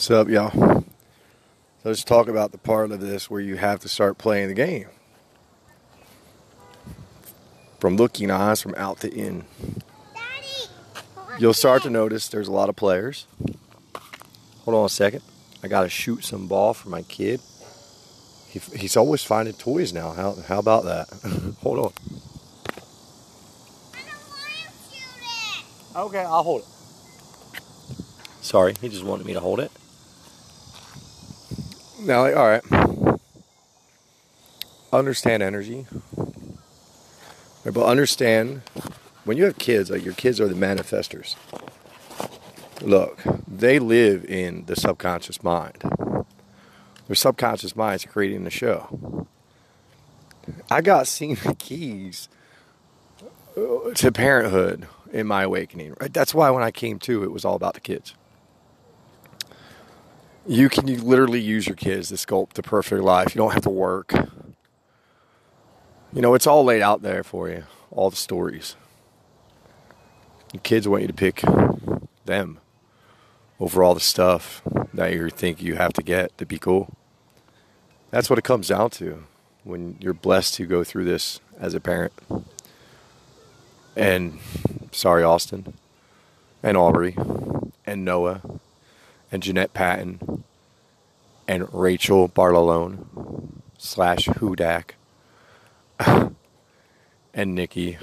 What's up, y'all? So let's talk about the part of this where you have to start playing the game. From looking eyes, from out to in. You'll start to notice there's a lot of players. Hold on a second. I got to shoot some ball for my kid. He, he's always finding toys now. How, how about that? Hold on. I don't want to do that. Okay, I'll hold it. Sorry, he just wanted me to hold it. Now, like, all right. Understand energy. But understand when you have kids, like your kids are the manifestors. Look, they live in the subconscious mind. Their subconscious mind is creating the show. I got seen the keys uh, to parenthood in my awakening. Right? That's why when I came to, it was all about the kids. You can literally use your kids to sculpt the perfect life. You don't have to work. You know, it's all laid out there for you, all the stories. Your kids want you to pick them over all the stuff that you think you have to get to be cool. That's what it comes down to when you're blessed to go through this as a parent. And sorry, Austin, and Aubrey, and Noah, and Jeanette Patton, and Rachel Barlalone slash Hudak, and Nikki.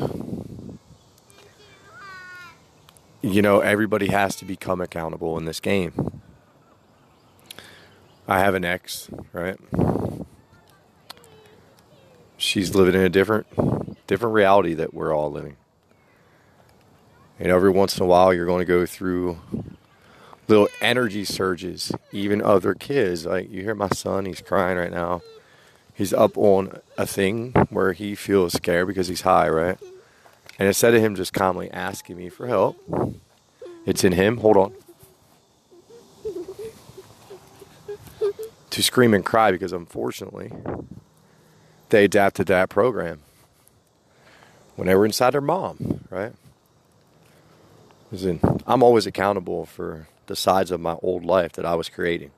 You know, everybody has to become accountable in this game. I have an ex, right? She's living in a different different reality that we're all living. And every once in a while you're going to go through little energy surges, even other kids. Like you hear my son, he's crying right now. He's up on a thing where he feels scared because he's high, right? And instead of him just calmly asking me for help, it's in him. Hold on. To scream and cry because unfortunately they adapted that program when they were inside their mom, right? I'm always accountable for the sides of my old life that I was creating.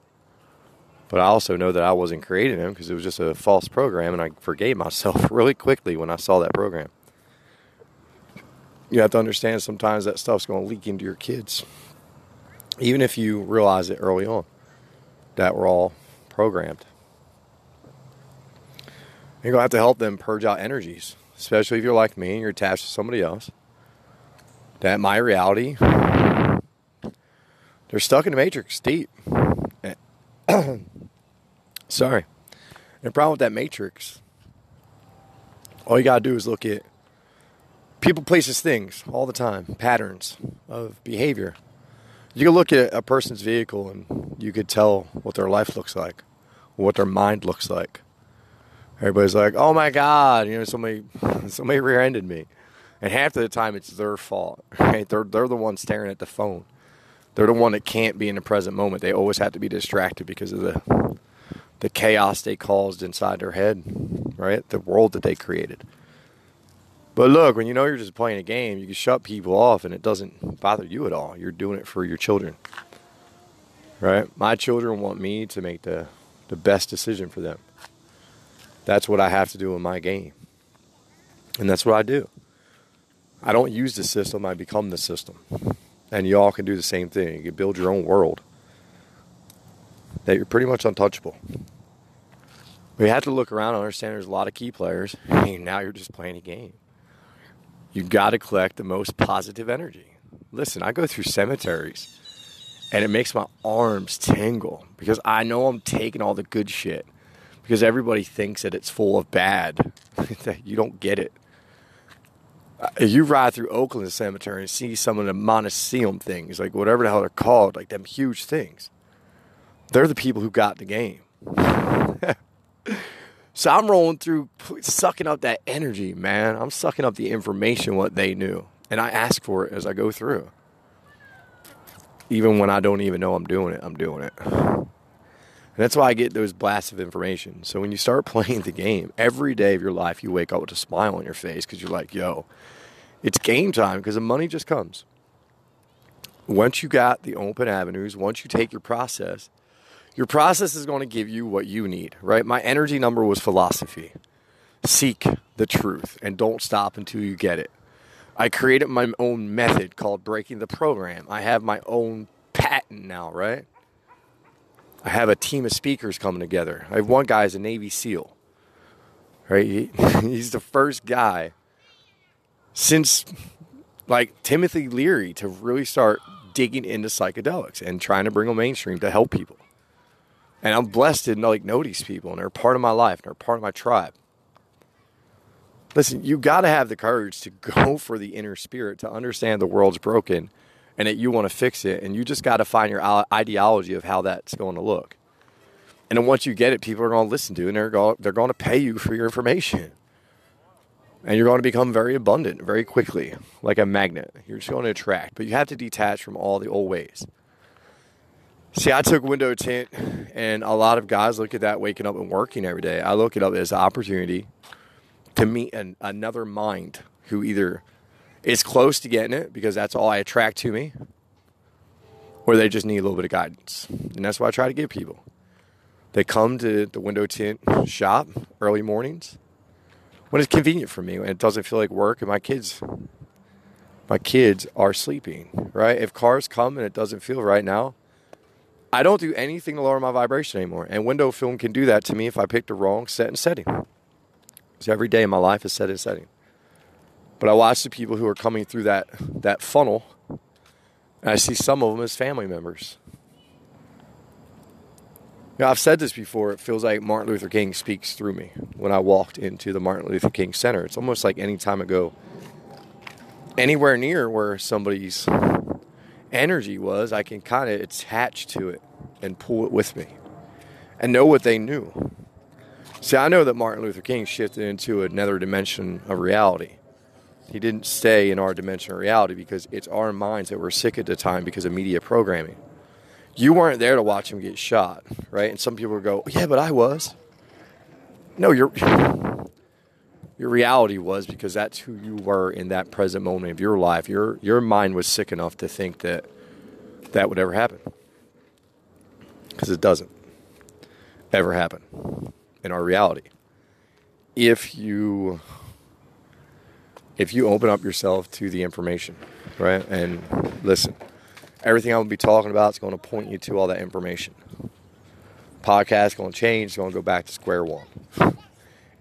But I also know that I wasn't creating them because it was just a false program, and I forgave myself really quickly when I saw that program. You have to understand sometimes that stuff's going to leak into your kids, even if you realize it early on that we're all programmed. You're going to have to help them purge out energies, especially if you're like me and you're attached to somebody else that my reality, they're stuck in the matrix deep. Sorry. The problem with that matrix, all you got to do is look at people, places, things all the time, patterns of behavior. You can look at a person's vehicle and you could tell what their life looks like, what their mind looks like. Everybody's like, "Oh my God!" You know, somebody, somebody rear-ended me and half of the time it's their fault. Right? They're they're the ones staring at the phone. They're the one that can't be in the present moment. They always have to be distracted because of the the chaos they caused inside their head, right? The world that they created. But look, when you know you're just playing a game, you can shut people off and it doesn't bother you at all. You're doing it for your children. Right? My children want me to make the, the best decision for them. That's what I have to do in my game. And that's what I do. I don't use the system, I become the system. And you all can do the same thing. You can build your own world that you're pretty much untouchable. We have to look around and understand there's a lot of key players. And now you're just playing a game. You got to collect the most positive energy. Listen, I go through cemeteries and it makes my arms tingle because I know I'm taking all the good shit because everybody thinks that it's full of bad. you don't get it. Uh, you ride through Oakland Cemetery and see some of the mausoleum things, like whatever the hell they're called, like them huge things. They're the people who got the game. so I'm rolling through, sucking up that energy, man. I'm sucking up the information, what they knew. And I ask for it as I go through. Even when I don't even know I'm doing it, I'm doing it. And that's why I get those blasts of information. So when you start playing the game, every day of your life, you wake up with a smile on your face because you're like, yo, it's game time because the money just comes. once you got the open avenues, once you take your process, your process is going to give you what you need, right? My energy number was philosophy. Seek the truth and don't stop until you get it. I created my own method called breaking the program. I have my own patent now, right? I have a team of speakers coming together. I have one guy is a Navy SEAL, right? He, he's the first guy since like Timothy Leary to really start digging into psychedelics and trying to bring them mainstream to help people. And I'm blessed to like know these people and they're part of my life and they're part of my tribe. Listen, you got to have the courage to go for the inner spirit to understand the world's broken and that you want to fix it. And you just got to find your ideology of how that's going to look. And then once you get it, people are going to listen to it and they're going, they're going to pay you for your information. And you're going to become very abundant very quickly, like a magnet. You're just going to attract, but you have to detach from all the old ways. See, I took window tint, and a lot of guys look at that waking up and working every day. I look it up as an opportunity to meet an, another mind who either is close to getting it because that's all I attract to me, or they just need a little bit of guidance. And that's what I try to give people. They come to the window tint shop early mornings when it's convenient for me and it doesn't feel like work and my kids my kids are sleeping, right? If cars come and it doesn't feel right now, I don't do anything to lower my vibration anymore. And window film can do that to me if I pick the wrong set and setting. So every day in my life is set and setting. But I watch the people who are coming through that that funnel, and I see some of them as family members. You know, I've said this before. It feels like Martin Luther King speaks through me when I walked into the Martin Luther King Center. It's almost like any time I go anywhere near where somebody's energy was, I can kind of attach to it and pull it with me and know what they knew. See, I know that Martin Luther King shifted into another dimension of reality. He didn't stay in our dimension of reality because it's our minds that were sick at the time because of media programming. You weren't there to watch him get shot, right? And some people would go, "Yeah, but I was." No, your your reality was because that's who you were in that present moment of your life. Your your mind was sick enough to think that that would ever happen, because it doesn't ever happen in our reality. If you if you open up yourself to the information, right, and listen, everything I'm going to be talking about is going to point you to all that information. Podcast going to change. It's going to go back to square one, and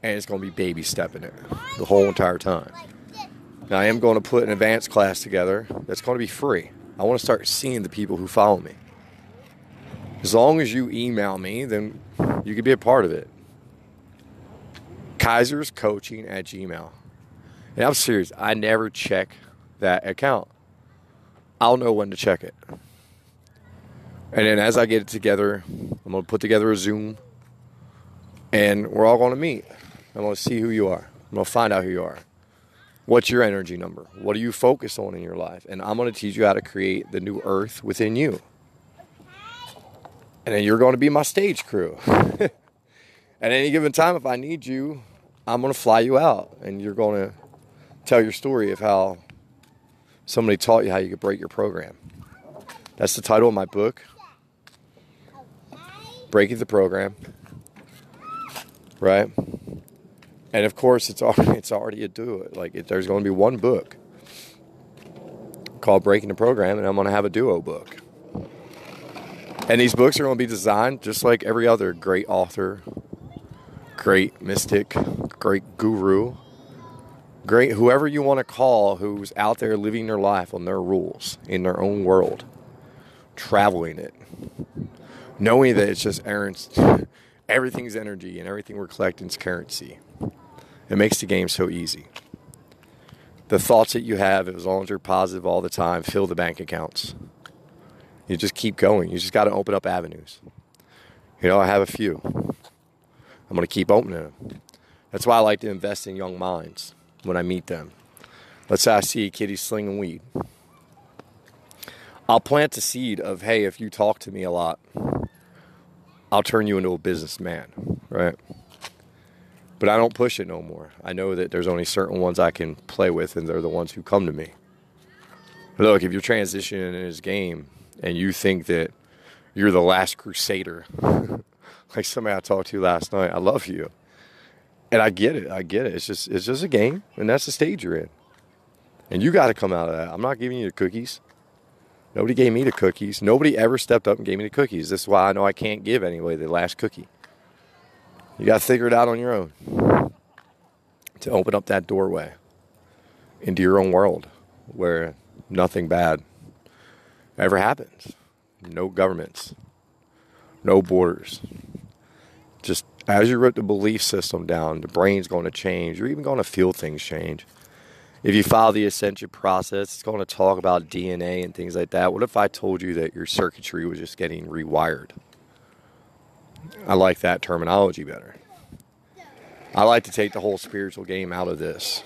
it's going to be baby stepping it the whole entire time. Now I am going to put an advanced class together that's going to be free. I want to start seeing the people who follow me. As long as you email me, then you can be a part of it. Kaiser's coaching at Gmail. And I'm serious, I never check that account. I'll know when to check it. And then as I get it together, I'm going to put together a Zoom and we're all going to meet. I'm going to see who you are. I'm going to find out who you are. What's your energy number? What are you focused on in your life? And I'm going to teach you how to create the new earth within you. And then you're going to be my stage crew. At any given time, if I need you, I'm going to fly you out and you're going to tell your story of how somebody taught you how you could break your program. That's the title of my book Breaking the Program. Right? And of course, it's already, it's already a do it. Like, there's going to be one book called Breaking the Program, and I'm going to have a duo book. And these books are going to be designed just like every other great author great mystic, great guru, great whoever you want to call who's out there living their life on their rules in their own world, traveling it, knowing that it's just errands, everything's energy and everything we're collecting is currency. It makes the game so easy. The thoughts that you have, as long as you're positive all the time, fill the bank accounts. You just keep going. You just got to open up avenues. You know, I have a few. I'm going to keep opening them. That's why I like to invest in young minds when I meet them. Let's say I see a kitty slinging weed. I'll plant a seed of, hey, if you talk to me a lot, I'll turn you into a businessman, right? But I don't push it no more. I know that there's only certain ones I can play with, and they're the ones who come to me. Look, if you're transitioning in this game and you think that you're the last crusader, like somebody I talked to last night, I love you. And I get it. I get it. It's just it's just a game, and that's the stage you're in. And you got to come out of that. I'm not giving you the cookies. Nobody gave me the cookies. Nobody ever stepped up and gave me the cookies. This is why I know I can't give anybody the last cookie. You got to figure it out on your own to open up that doorway into your own world where nothing bad ever happens. No governments, no borders. Just as you wrote the belief system down, the brain's going to change. You're even going to feel things change. If you follow the ascension process, it's going to talk about DNA and things like that. What if I told you that your circuitry was just getting rewired? I like that terminology better. I like to take the whole spiritual game out of this.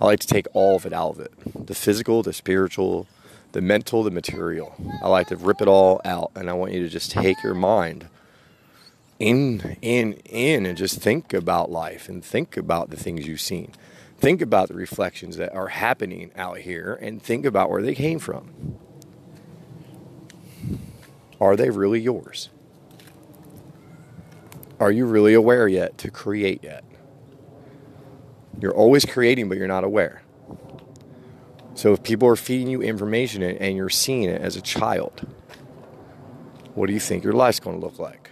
I like to take all of it out of it the physical, the spiritual, the mental, the material. I like to rip it all out, and I want you to just take your mind in, in, in, and just think about life and think about the things you've seen. Think about the reflections that are happening out here and think about where they came from. Are they really yours? Are you really aware yet to create yet? You're always creating, but you're not aware. So if people are feeding you information and you're seeing it as a child, what do you think your life's going to look like?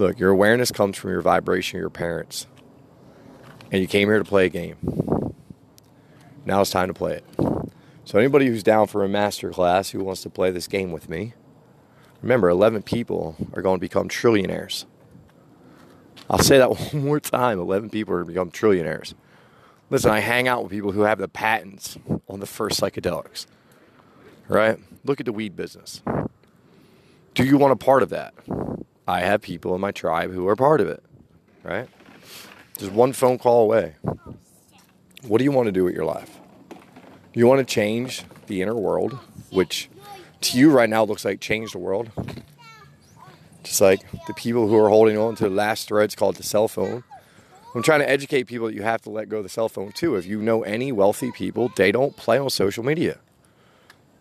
Look, your awareness comes from your vibration your parents. And you came here to play a game. Now it's time to play it. So anybody who's down for a master class who wants to play this game with me, remember 11 people are going to become trillionaires. I'll say that one more time 11 people are going to become trillionaires. Listen, I hang out with people who have the patents on the first psychedelics. Right? Look at the weed business. Do you want a part of that? I have people in my tribe who are part of it. Right? Just one phone call away. What do you want to do with your life? You want to change the inner world, which to you right now looks like change the world. Just like the people who are holding on to the last threads called the cell phone I'm trying to educate people that you have to let go of the cell phone too. If you know any wealthy people, they don't play on social media.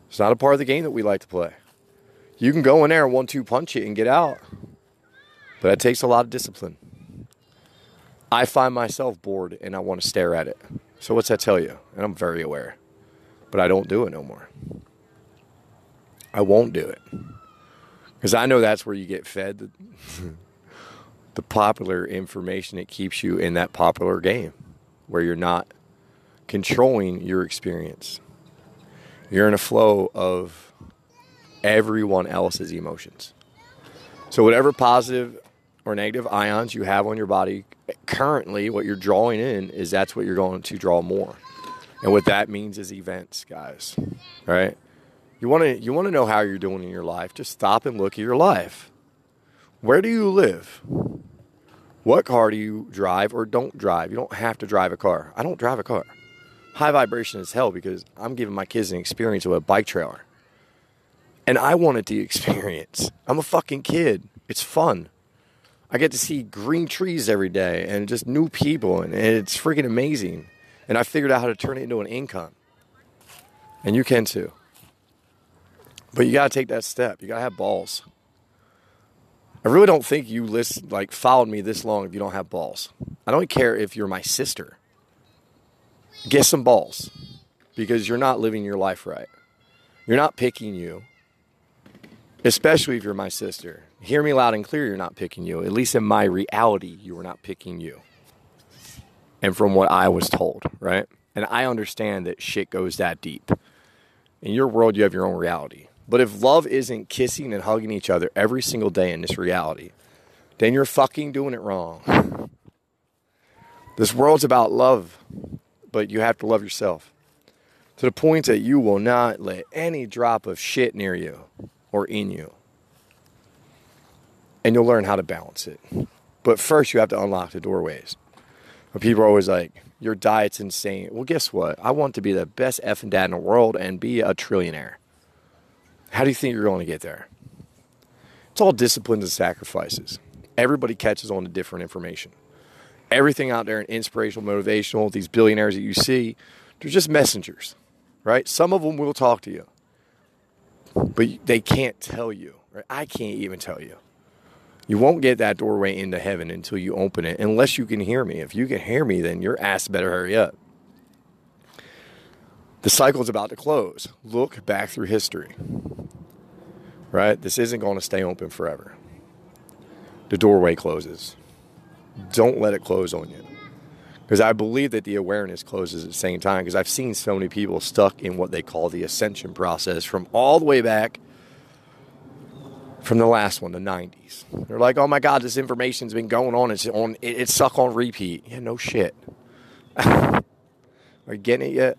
It's not a part of the game that we like to play. You can go in there and one two punch it and get out, but that takes a lot of discipline. I find myself bored and I want to stare at it. So what's that tell you? And I'm very aware, but I don't do it no more. I won't do it because I know that's where you get fed. the popular information that keeps you in that popular game where you're not controlling your experience. You're in a flow of everyone else's emotions. So, whatever positive or negative ions you have on your body, currently what you're drawing in is that's what you're going to draw more. And what that means is events, guys. Right? You want to you want to know how you're doing in your life, just stop and look at your life. Where do you live? What car do you drive or don't drive? You don't have to drive a car. I don't drive a car. High vibration is hell because I'm giving my kids an experience of a bike trailer. And I wanted the experience. I'm a fucking kid. It's fun. I get to see green trees every day and just new people, and it's freaking amazing. And I figured out how to turn it into an income. And you can too. But you got to take that step. You got to have balls. I really don't think you listen, like followed me this long if you don't have balls. I don't care if you're my sister. Get some balls because you're not living your life right. You're not picking you, especially if you're my sister. Hear me loud and clear, you're not picking you. At least in my reality, you are not picking you. And from what I was told, right? And I understand that shit goes that deep. In your world, you have your own reality. But if love isn't kissing and hugging each other every single day in this reality, then you're fucking doing it wrong. This world's about love, but you have to love yourself to the point that you will not let any drop of shit near you or in you. And you'll learn how to balance it. But first, you have to unlock the doorways. But people are always like, your diet's insane. Well, guess what? I want to be the best effing dad in the world and be a trillionaire. How do you think you're going to get there? It's all disciplines and sacrifices. Everybody catches on to different information. Everything out there in inspirational, motivational, these billionaires that you see, they're just messengers, right? Some of them will talk to you, but they can't tell you, right? I can't even tell you. You won't get that doorway into heaven until you open it, unless you can hear me. If you can hear me, then your ass better hurry up. The cycle's about to close. Look back through history, right? This isn't going to stay open forever. The doorway closes. Don't let it close on you because I believe that the awareness closes at the same time. Because I've seen so many people stuck in what they call the ascension process from all the way back from the last one, the 90s. They're like, oh my God, this information's been going on. It's on. It's stuck on repeat. Yeah, no shit. Are you getting it yet?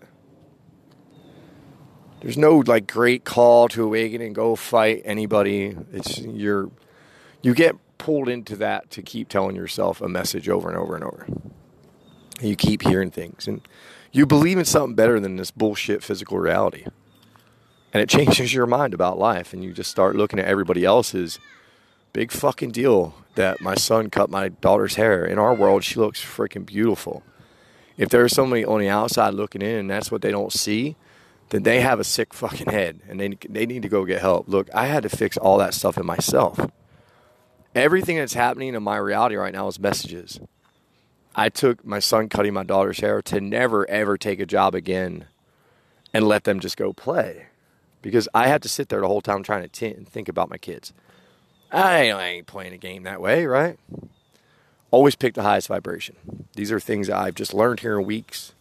There's no like great call to awaken and go fight anybody. It's you're you get pulled into that to keep telling yourself a message over and over and over And you keep hearing things and you believe in something better than this bullshit physical reality. And it changes your mind about life and you just start looking at everybody else's big fucking deal that my son cut my daughter's hair. In our world, she looks freaking beautiful. If there's somebody on the outside looking in and that's what they don't see, then they have a sick fucking head and they, they need to go get help. Look, I had to fix all that stuff in myself. Everything that's happening in my reality right now is messages. I took my son cutting my daughter's hair to never ever take a job again and let them just go play because I had to sit there the whole time trying to t- think about my kids. I ain't playing a game that way, right? Always pick the highest vibration. These are things I've just learned here in weeks,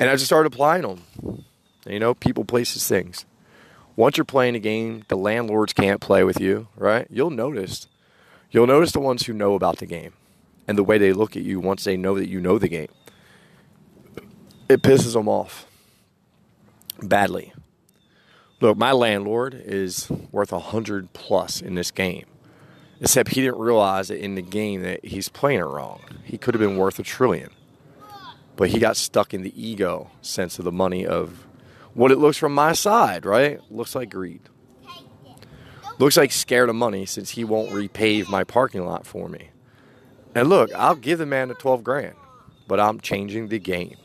and I just started applying them. You know, people, places, things. Once you're playing a game, the landlords can't play with you, right? You'll notice. You'll notice the ones who know about the game and the way they look at you once they know that you know the game. It pisses them off badly. Look, my landlord is worth a hundred plus in this game. Except he didn't realize that in the game that he's playing it wrong. He could have been worth a trillion. But he got stuck in the ego sense of the money of what it looks from my side, right? Looks like greed. Looks like scared of money since he won't repave my parking lot for me. And look, I'll give the man the 12 grand, but I'm changing the game.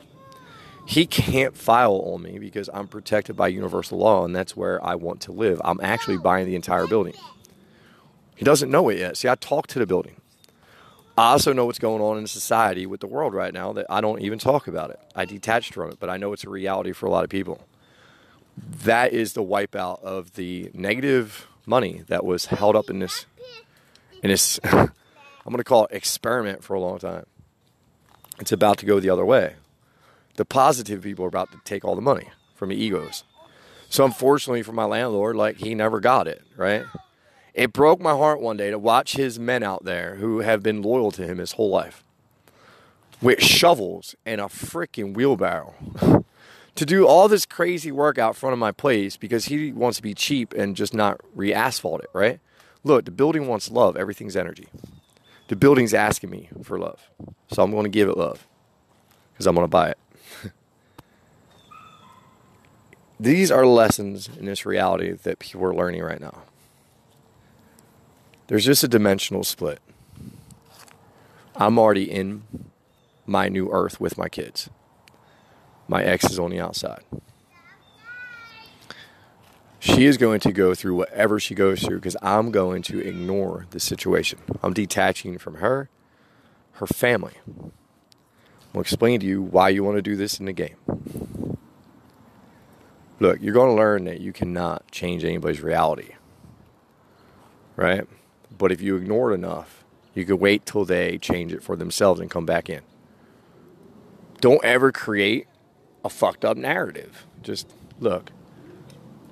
He can't file on me because I'm protected by universal law, and that's where I want to live. I'm actually buying the entire building. He doesn't know it yet. See, I talk to the building. I also know what's going on in society with the world right now that I don't even talk about it. I detached from it, but I know it's a reality for a lot of people. That is the wipeout of the negative money that was held up in this in this I'm going to call it experiment for a long time. It's about to go the other way. The positive people are about to take all the money from the egos. So unfortunately for my landlord, like he never got it, right? It broke my heart one day to watch his men out there who have been loyal to him his whole life with shovels and a freaking wheelbarrow to do all this crazy work out front of my place because he wants to be cheap and just not re asphalt it, right? Look, the building wants love, everything's energy the building's asking me for love. So I'm going to give it love because I'm going to buy it. These are lessons in this reality that people are learning right now. There's just a dimensional split. I'm already in my new earth with my kids. My ex is on the outside she is going to go through whatever she goes through because I'm going to ignore the situation. I'm detaching from her, her family. I'll explain to you why you want to do this in the game. Look, you're going to learn that you cannot change anybody's reality, right? But if you ignore it enough, you can wait till they change it for themselves and come back in. Don't ever create a fucked up narrative. Just look,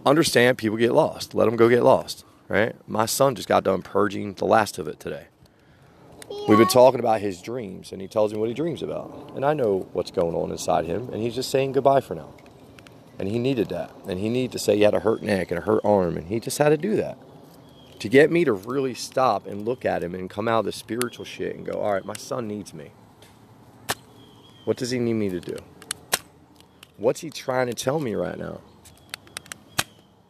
understand people get lost. Let them go get lost, right? My son just got done purging the last of it today. We've been talking about his dreams, and he tells me what he dreams about. And I know what's going on inside him, and he's just saying goodbye for now. And he needed that. And he needed to say he had a hurt neck and a hurt arm, and he just had to do that. To get me to really stop and look at him and come out of the spiritual shit and go, all right, my son needs me. What does he need me to do? What's he trying to tell me right now?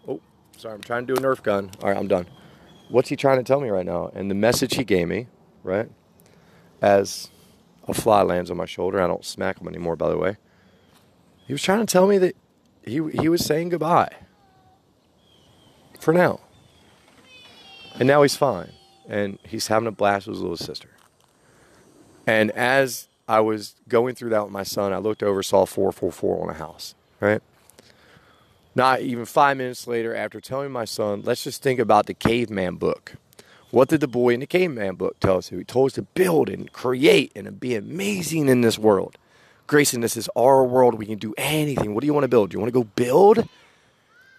Oh, sorry, I'm trying to do a Nerf gun. All right, I'm done. What's he trying to tell me right now? And the message he gave me, right, as a fly lands on my shoulder, I don't smack him anymore, by the way. He was trying to tell me that he he was saying goodbye for now. And now he's fine. And he's having a blast with his little sister. And as I was going through that with my son, I looked over, saw 444 on a house, right? Not even five minutes later, after telling my son, let's just think about the caveman book. What did the boy in the caveman book tell us? He told us to build and create and be amazing in this world. Grayson, this is our world. We can do anything. What do you want to build? Do you want to go build?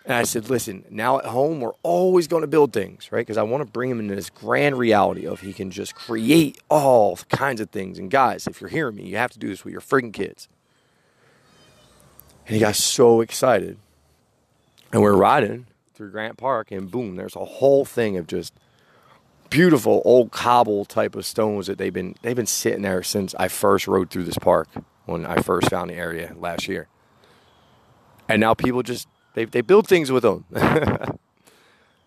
And I said, listen, now at home, we're always going to build things, right? Because I want to bring him into this grand reality of he can just create all kinds of things. And guys, if you're hearing me, you have to do this with your freaking kids. And he got so excited. And we're riding through Grant Park, and boom, there's a whole thing of just beautiful old cobble type of stones that they've been they've been sitting there since I first rode through this park when I first found the area last year. And now people just they they build things with them.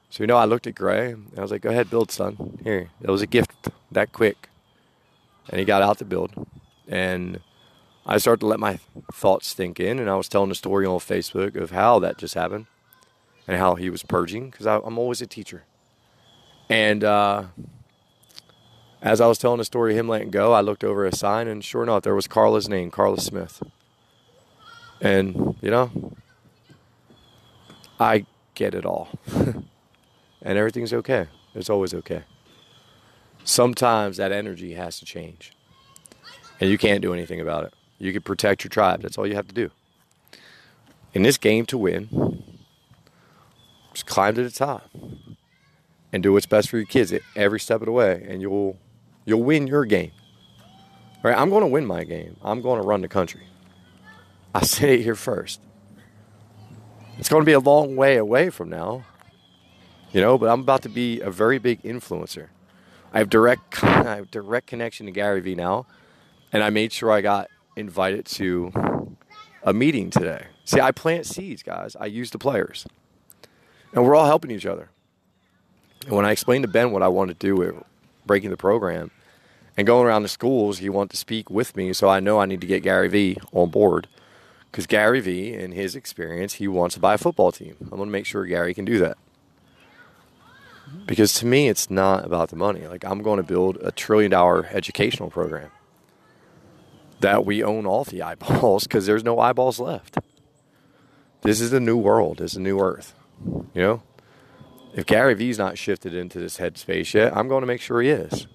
so you know, I looked at Gray. And I was like, "Go ahead, build, son. Here, it was a gift that quick." And he got out to build, and I started to let my thoughts sink in, and I was telling a story on Facebook of how that just happened, and how he was purging because I'm always a teacher. And uh, as I was telling the story of him letting go, I looked over a sign, and sure enough, there was Carla's name, Carla Smith. And you know, I get it all. and everything's okay. It's always okay. Sometimes that energy has to change. And you can't do anything about it. You can protect your tribe. That's all you have to do. In this game to win, just climb to the top and do what's best for your kids every step of the way and you'll you'll win your game. Right? I'm going to win my game. I'm going to run the country. I say it here first. It's going to be a long way away from now, you know, but I'm about to be a very big influencer. I have direct, I have direct connection to Gary Vee now, and I made sure I got invited to a meeting today. See, I plant seeds, guys. I use the players, and we're all helping each other. And when I explained to Ben what I wanted to do with breaking the program and going around the schools, he wanted to speak with me, so I know I need to get Gary Vee on board because Gary Vee, in his experience, he wants to buy a football team. I'm going to make sure Gary can do that. Because to me, it's not about the money. Like, I'm going to build a trillion dollar educational program that we own all the eyeballs because there's no eyeballs left. This is a new world, it's a new earth. You know? If Gary Vee's not shifted into this headspace yet, I'm going to make sure he is.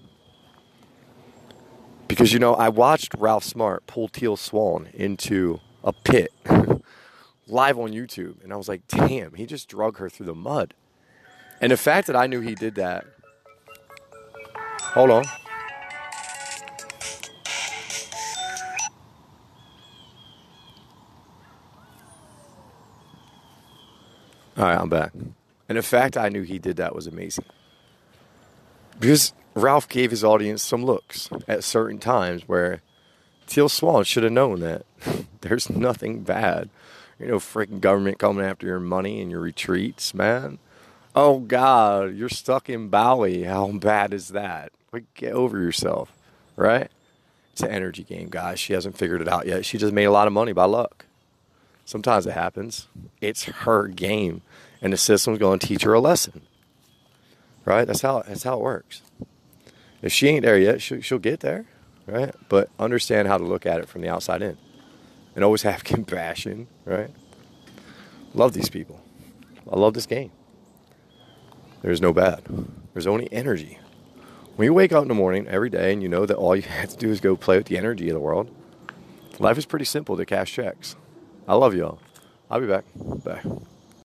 Because, you know, I watched Ralph Smart pull Teal Swan into a pit live on YouTube. And I was like, damn, he just drug her through the mud. And the fact that I knew he did that. Hold on. All right, I'm back. And the fact I knew he did that was amazing. Because Ralph gave his audience some looks at certain times where Teal Swan should have known that there's nothing bad. You know, freaking government coming after your money and your retreats, man. Oh God, you're stuck in Bali. How bad is that? Like, get over yourself, right? It's an energy game, guys. She hasn't figured it out yet. She just made a lot of money by luck. Sometimes it happens. It's her game, and the system's going to teach her a lesson. Right? That's how that's how it works. If she ain't there yet, she'll, she'll get there right? But understand how to look at it from the outside in and always have compassion, right? Love these people. I love this game. There's no bad, there's only energy. When you wake up in the morning every day and you know that all you have to do is go play with the energy of the world, life is pretty simple to cash checks. I love y'all. I'll be back. Bye.